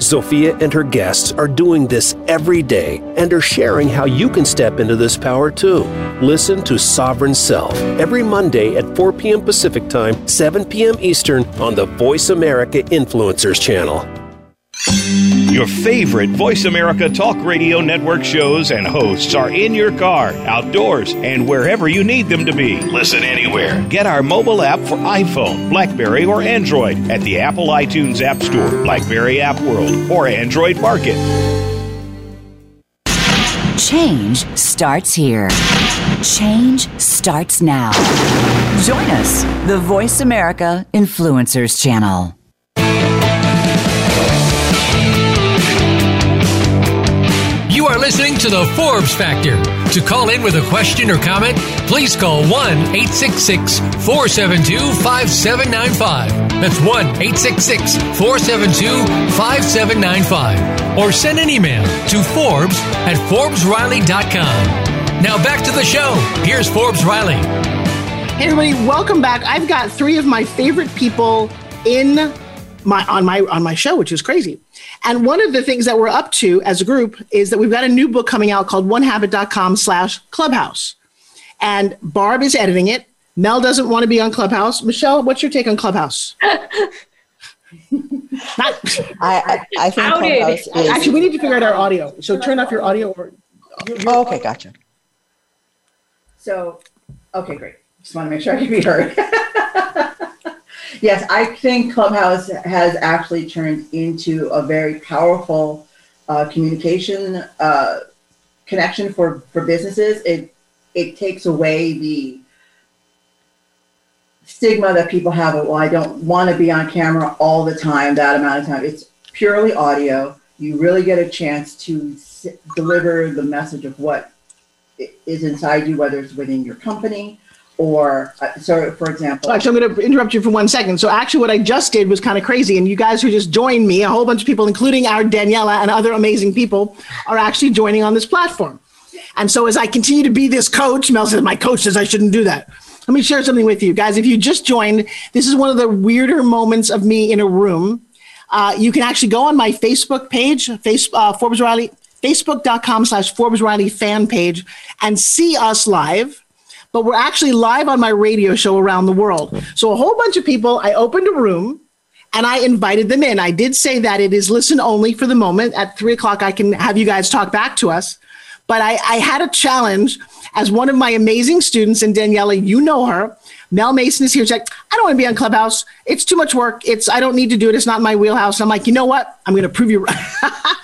Speaker 8: Zofia and her guests are doing this every day and are sharing how you can step into this power too. Listen to Sovereign Self every Monday at 4 p.m. Pacific Time, 7 p.m. Eastern on the Voice America Influencers channel.
Speaker 9: Your favorite Voice America Talk Radio Network shows and hosts are in your car, outdoors, and wherever you need them to be. Listen anywhere. Get our mobile app for iPhone, Blackberry, or Android at the Apple iTunes App Store, Blackberry App World, or Android Market.
Speaker 7: Change starts here. Change starts now. Join us, the Voice America Influencers Channel.
Speaker 4: Are listening to the Forbes Factor. To call in with a question or comment, please call 1 866 472 5795. That's 1 866 472 5795. Or send an email to Forbes at ForbesRiley.com. Now back to the show. Here's Forbes Riley.
Speaker 1: Hey everybody, welcome back. I've got three of my favorite people in my on my on my show, which is crazy. And one of the things that we're up to as a group is that we've got a new book coming out called onehabit.com slash clubhouse. And Barb is editing it. Mel doesn't want to be on Clubhouse. Michelle, what's your take on Clubhouse? Not,
Speaker 6: I, I, I think
Speaker 2: Outed.
Speaker 6: Clubhouse is.
Speaker 1: actually, we need to figure out our audio. So turn off your audio. Or,
Speaker 6: Oh, okay, gotcha. So, okay, great. Just want to make sure I can be heard. yes, I think Clubhouse has actually turned into a very powerful uh, communication uh, connection for, for businesses. It it takes away the stigma that people have of, well, I don't want to be on camera all the time, that amount of time. It's purely audio. You really get a chance to deliver the message of what is inside you, whether it's within your company or, uh, so for example,
Speaker 1: Actually, I'm going to interrupt you for one second. So, actually, what I just did was kind of crazy. And you guys who just joined me, a whole bunch of people, including our Daniela and other amazing people, are actually joining on this platform. And so, as I continue to be this coach, Mel says, My coach says I shouldn't do that. Let me share something with you guys. If you just joined, this is one of the weirder moments of me in a room. Uh, you can actually go on my Facebook page, face, uh, Forbes Riley, facebook.com slash Forbes Riley fan page, and see us live but we're actually live on my radio show around the world. So a whole bunch of people, I opened a room and I invited them in. I did say that it is listen only for the moment. At three o'clock, I can have you guys talk back to us. But I, I had a challenge as one of my amazing students, and Daniela, you know her. Mel Mason is here. She's like, I don't want to be on Clubhouse. It's too much work. It's I don't need to do it. It's not my wheelhouse. And I'm like, you know what? I'm going to prove you right.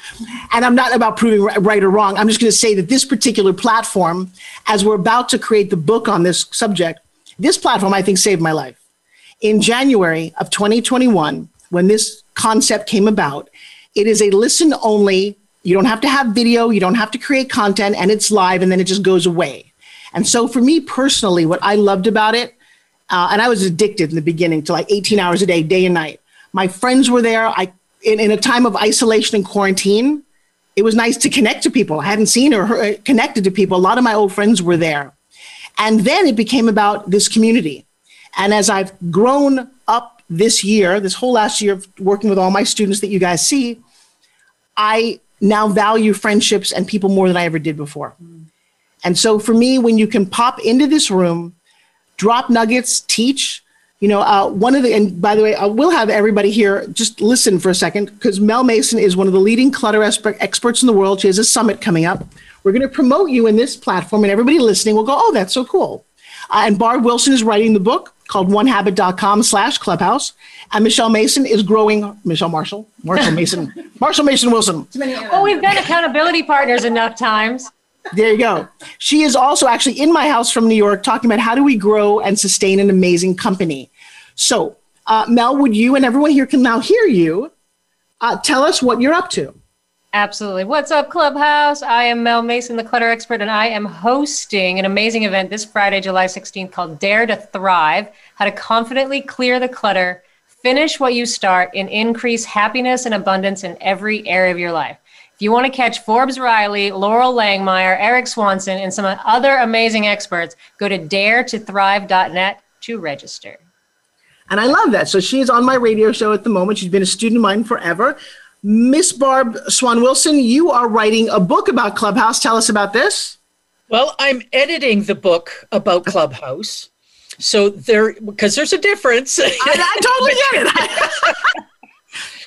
Speaker 1: And I'm not about proving right or wrong. I'm just going to say that this particular platform, as we're about to create the book on this subject, this platform I think saved my life. In January of 2021, when this concept came about, it is a listen only. You don't have to have video, you don't have to create content, and it's live and then it just goes away. And so for me personally, what I loved about it, uh, and I was addicted in the beginning to like 18 hours a day, day and night. My friends were there. I in, in a time of isolation and quarantine, it was nice to connect to people. I hadn't seen or heard, connected to people. A lot of my old friends were there. And then it became about this community. And as I've grown up this year, this whole last year of working with all my students that you guys see, I now value friendships and people more than I ever did before. And so for me, when you can pop into this room, drop nuggets, teach, you know, uh, one of the, and by the way, I will have everybody here just listen for a second because Mel Mason is one of the leading clutter experts in the world. She has a summit coming up. We're going to promote you in this platform, and everybody listening will go, oh, that's so cool. Uh, and Barb Wilson is writing the book called onehabit.com slash clubhouse. And Michelle Mason is growing, Michelle Marshall, Marshall Mason, Marshall Mason Wilson.
Speaker 2: Well, we've been accountability partners enough times.
Speaker 1: There you go. She is also actually in my house from New York talking about how do we grow and sustain an amazing company. So, uh, Mel, would you and everyone here can now hear you? Uh, tell us what you're up to.
Speaker 2: Absolutely. What's up, Clubhouse? I am Mel Mason, the clutter expert, and I am hosting an amazing event this Friday, July 16th, called Dare to Thrive How to Confidently Clear the Clutter, Finish What You Start, and Increase Happiness and Abundance in every area of your life. If you want to catch Forbes Riley, Laurel Langemeier, Eric Swanson, and some other amazing experts, go to daretothrive.net to register.
Speaker 1: And I love that. So she is on my radio show at the moment. She's been a student of mine forever. Miss Barb Swan Wilson, you are writing a book about Clubhouse. Tell us about this.
Speaker 5: Well, I'm editing the book about Clubhouse. So there, because there's a difference.
Speaker 1: I, I totally get it.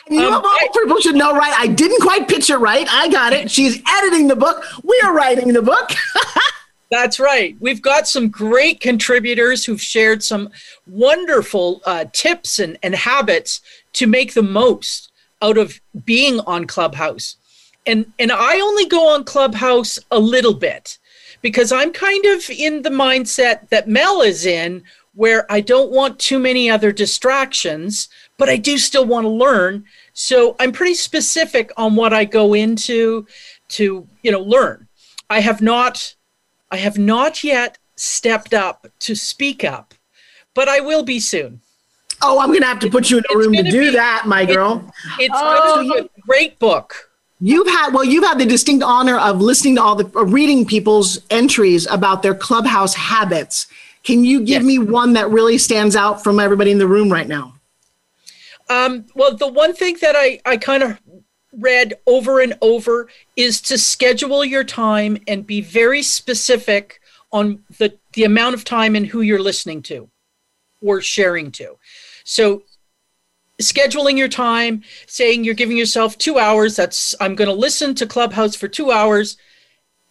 Speaker 1: you um, of all people should know, right? I didn't quite pitch it right. I got it. She's editing the book. We are writing the book.
Speaker 5: That's right. We've got some great contributors who've shared some wonderful uh, tips and, and habits to make the most out of being on Clubhouse. And, and I only go on Clubhouse a little bit because I'm kind of in the mindset that Mel is in, where I don't want too many other distractions, but I do still want to learn. So I'm pretty specific on what I go into to, you know, learn. I have not I have not yet stepped up to speak up, but I will be soon.
Speaker 1: Oh, I'm going to have to put you in a room to do be, that, my girl.
Speaker 5: It, it's oh, a great book.
Speaker 1: You've had well, you've had the distinct honor of listening to all the uh, reading people's entries about their clubhouse habits. Can you give yes. me one that really stands out from everybody in the room right now?
Speaker 5: Um, well, the one thing that I, I kind of read over and over is to schedule your time and be very specific on the, the amount of time and who you're listening to or sharing to. So scheduling your time, saying you're giving yourself two hours. That's, I'm going to listen to Clubhouse for two hours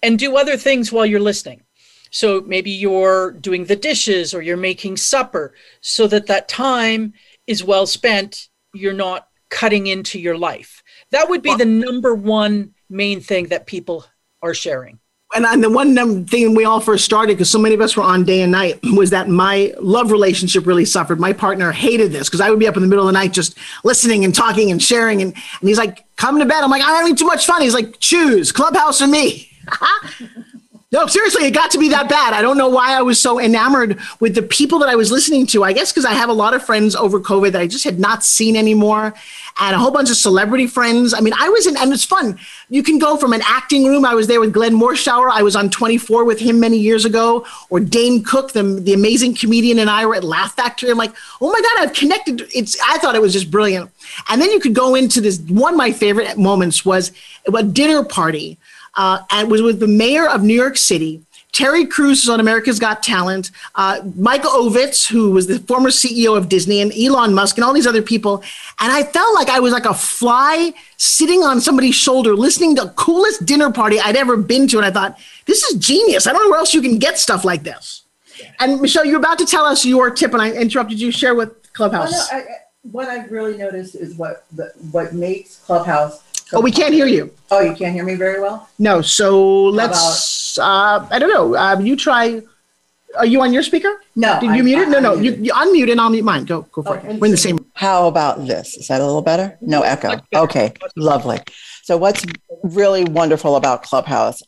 Speaker 5: and do other things while you're listening. So maybe you're doing the dishes or you're making supper so that that time is well spent. You're not cutting into your life. That would be well, the number one main thing that people are sharing
Speaker 1: and, and the one thing we all first started because so many of us were on day and night was that my love relationship really suffered. My partner hated this because I would be up in the middle of the night just listening and talking and sharing, and, and he's like, "Come to bed." I'm like, "I'm having too much fun." He's like, "Choose Clubhouse or me." No, seriously, it got to be that bad. I don't know why I was so enamored with the people that I was listening to. I guess because I have a lot of friends over COVID that I just had not seen anymore and a whole bunch of celebrity friends. I mean, I was in, and it's fun. You can go from an acting room. I was there with Glenn Morshower. I was on 24 with him many years ago, or Dane Cook, the, the amazing comedian, and I were at Laugh Factory. I'm like, oh my God, I've connected. It's, I thought it was just brilliant. And then you could go into this. One of my favorite moments was a dinner party uh, and it was with the mayor of New York City. Terry Crews is on America's Got Talent. Uh, Michael Ovitz, who was the former CEO of Disney, and Elon Musk, and all these other people. And I felt like I was like a fly sitting on somebody's shoulder, listening to the coolest dinner party I'd ever been to. And I thought, this is genius. I don't know where else you can get stuff like this. And Michelle, you're about to tell us your tip, and I interrupted you. Share with Clubhouse.
Speaker 6: No, I, what I've really noticed is what what makes Clubhouse
Speaker 1: Oh, we can't hear you.
Speaker 6: Oh, you can't hear me very well?
Speaker 1: No. So let's, uh, I don't know. Uh, you try. Are you on your speaker?
Speaker 6: No.
Speaker 1: Did you I, mute it? No, no. You, you unmute and I'll mute mine. Go, go for it. We're in the same.
Speaker 6: How about this? Is that a little better? No echo. Okay. Lovely. So, what's really wonderful about Clubhouse,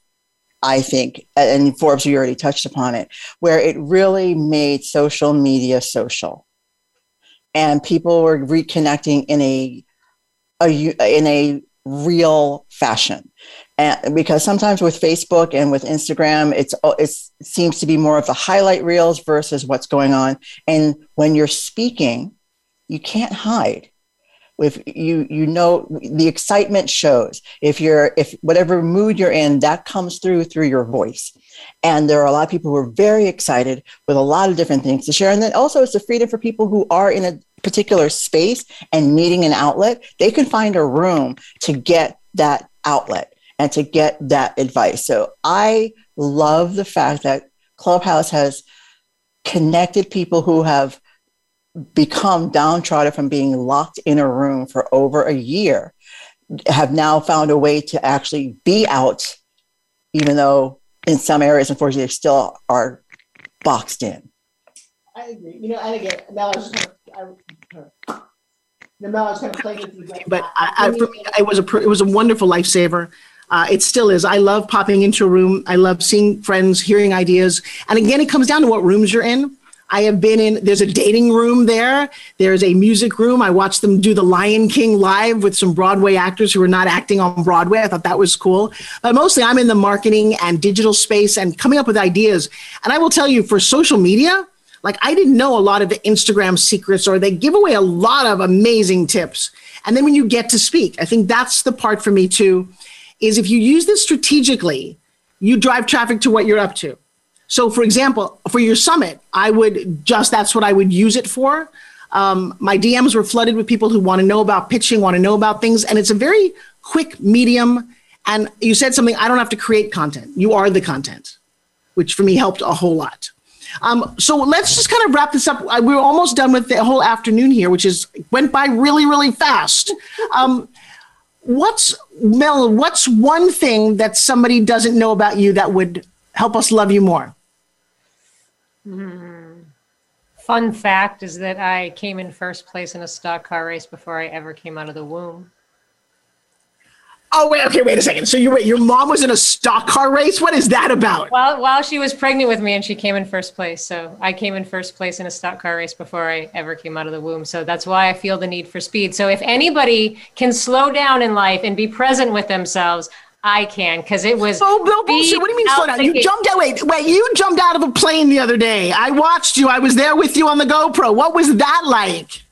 Speaker 6: I think, and Forbes, you already touched upon it, where it really made social media social. And people were reconnecting in a, a in a real fashion. And because sometimes with Facebook and with Instagram, it's oh, it seems to be more of the highlight reels versus what's going on. And when you're speaking, you can't hide. If you you know the excitement shows. If you're if whatever mood you're in, that comes through through your voice. And there are a lot of people who are very excited with a lot of different things to share. And then also it's a freedom for people who are in a particular space and needing an outlet, they can find a room to get that outlet and to get that advice. So I love the fact that Clubhouse has connected people who have become downtrodden from being locked in a room for over a year, have now found a way to actually be out, even though in some areas, unfortunately, they still are boxed in.
Speaker 1: I agree. You know, and again, now I was just I, Mel is kind of playing with you, but I, I, for me, it was a it was a wonderful lifesaver. Uh, it still is. I love popping into a room. I love seeing friends, hearing ideas, and again, it comes down to what rooms you're in. I have been in. There's a dating room there. There's a music room. I watched them do The Lion King live with some Broadway actors who were not acting on Broadway. I thought that was cool. But mostly, I'm in the marketing and digital space and coming up with ideas. And I will tell you, for social media, like I didn't know a lot of the Instagram secrets, or they give away a lot of amazing tips. And then when you get to speak, I think that's the part for me too, is if you use this strategically, you drive traffic to what you're up to. So, for example, for your summit, I would just that's what I would use it for. Um, my DMs were flooded with people who want to know about pitching, want to know about things, and it's a very quick medium. And you said something, I don't have to create content. You are the content, which for me helped a whole lot. Um, so let's just kind of wrap this up. We're almost done with the whole afternoon here, which is went by really, really fast. Um, what's Mel? What's one thing that somebody doesn't know about you that would help us love you more?
Speaker 2: Mm. Fun fact is that I came in first place in a stock car race before I ever came out of the womb.
Speaker 1: Oh wait, okay, wait a second. So you your mom was in a stock car race? What is that about?
Speaker 2: Well, while she was pregnant with me and she came in first place. So I came in first place in a stock car race before I ever came out of the womb. So that's why I feel the need for speed. So if anybody can slow down in life and be present with themselves, I can because it was.
Speaker 1: Oh, no bullshit! What do you mean slow down? You jumped out. Wait, wait! You jumped out of a plane the other day. I watched you. I was there with you on the GoPro. What was that like?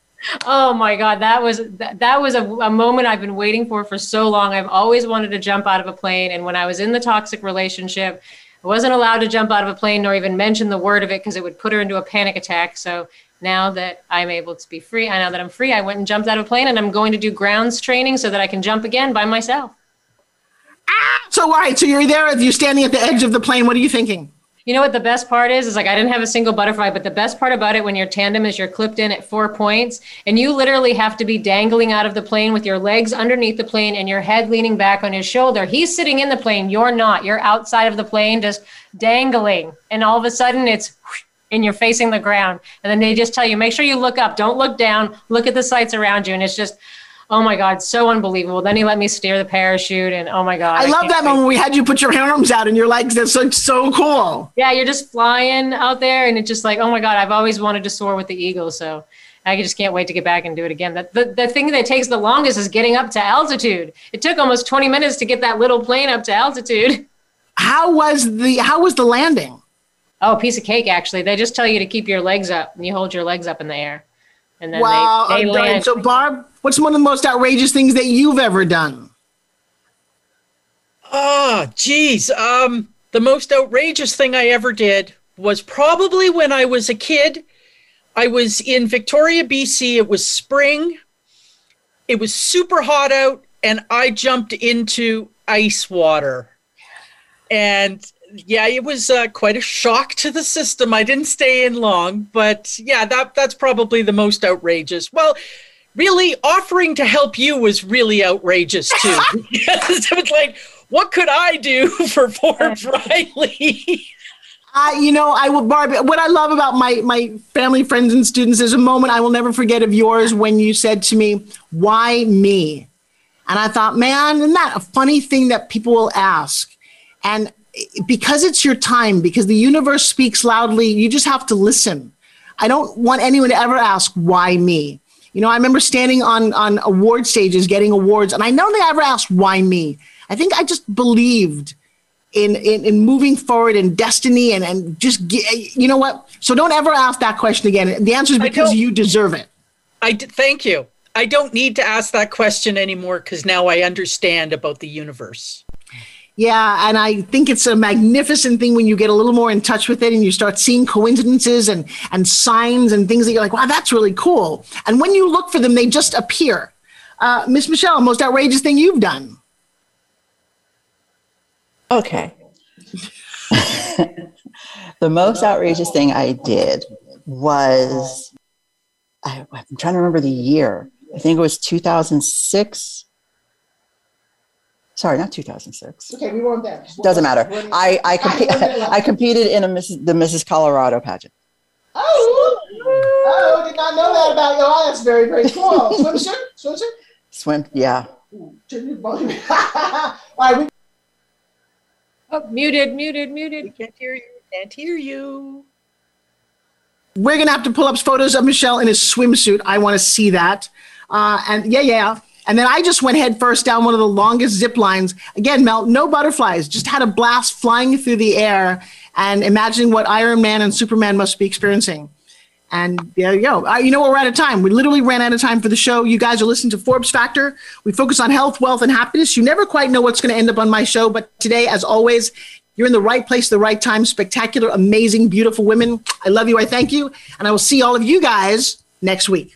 Speaker 2: Oh my God, that was that, that was a, a moment I've been waiting for for so long. I've always wanted to jump out of a plane, and when I was in the toxic relationship, I wasn't allowed to jump out of a plane nor even mention the word of it because it would put her into a panic attack. So now that I'm able to be free, I know that I'm free. I went and jumped out of a plane, and I'm going to do grounds training so that I can jump again by myself.
Speaker 1: Ah! So right, so you're there. You're standing at the edge of the plane. What are you thinking?
Speaker 2: You know what the best part is? Is like I didn't have a single butterfly, but the best part about it when you're tandem is you're clipped in at four points and you literally have to be dangling out of the plane with your legs underneath the plane and your head leaning back on his shoulder. He's sitting in the plane, you're not. You're outside of the plane just dangling. And all of a sudden it's and you're facing the ground. And then they just tell you, make sure you look up, don't look down, look at the sights around you. And it's just oh my god so unbelievable then he let me steer the parachute and oh my god
Speaker 1: i, I love that moment we had you put your arms out and your legs that's so, so cool
Speaker 2: yeah you're just flying out there and it's just like oh my god i've always wanted to soar with the eagle so I just can't wait to get back and do it again. The, the, the thing that takes the longest is getting up to altitude. It took almost 20 minutes to get that little plane up to altitude.
Speaker 1: How was the how was the landing?
Speaker 2: Oh, piece of cake actually. They just tell you to keep your legs up and you hold your legs up in the air. And then
Speaker 1: wow.
Speaker 2: they, they land.
Speaker 1: So Barb, What's one of the most outrageous things that you've ever done?
Speaker 5: Oh, geez. Um, the most outrageous thing I ever did was probably when I was a kid. I was in Victoria, BC. It was spring. It was super hot out, and I jumped into ice water. And yeah, it was uh, quite a shock to the system. I didn't stay in long, but yeah, that that's probably the most outrageous. Well, really offering to help you was really outrageous too. it was like, what could I do for Forbes Riley?
Speaker 1: Uh, you know, I will, Barbie. What I love about my my family, friends, and students is a moment I will never forget of yours when you said to me, "Why me?" And I thought, man, isn't that a funny thing that people will ask? And because it's your time, because the universe speaks loudly, you just have to listen. I don't want anyone to ever ask, "Why me?" You know, I remember standing on on award stages getting awards, and I don't think I ever asked why me. I think I just believed in in, in moving forward in destiny and and just get, you know what. So don't ever ask that question again. The answer is because you deserve it.
Speaker 5: I d- thank you. I don't need to ask that question anymore because now I understand about the universe.
Speaker 1: Yeah, and I think it's a magnificent thing when you get a little more in touch with it and you start seeing coincidences and and signs and things that you're like, wow, that's really cool. And when you look for them, they just appear. Uh, Miss Michelle, most outrageous thing you've done?
Speaker 6: Okay. the most outrageous thing I did was I, I'm trying to remember the year. I think it was 2006 Sorry, not 2006.
Speaker 1: Okay, we weren't there.
Speaker 6: Doesn't matter. I I, comp- I competed in a Mrs. the Mrs. Colorado pageant.
Speaker 1: Oh, oh, did not know that about you. Oh, that's very very cool. Swimsuit, swimsuit.
Speaker 6: Swim, yeah.
Speaker 1: All right, we-
Speaker 2: oh, muted, muted, muted.
Speaker 5: We can't hear you. Can't hear you.
Speaker 1: We're gonna have to pull up photos of Michelle in a swimsuit. I want to see that. Uh, and yeah, yeah. And then I just went head first down one of the longest zip lines. Again, Mel, no butterflies, just had a blast flying through the air and imagining what Iron Man and Superman must be experiencing. And there you go. Uh, you know, we're out of time. We literally ran out of time for the show. You guys are listening to Forbes Factor. We focus on health, wealth, and happiness. You never quite know what's going to end up on my show, but today, as always, You're in the right place, the right time. Spectacular, amazing, beautiful women. I love you. I thank you. And I will see all of you guys next week.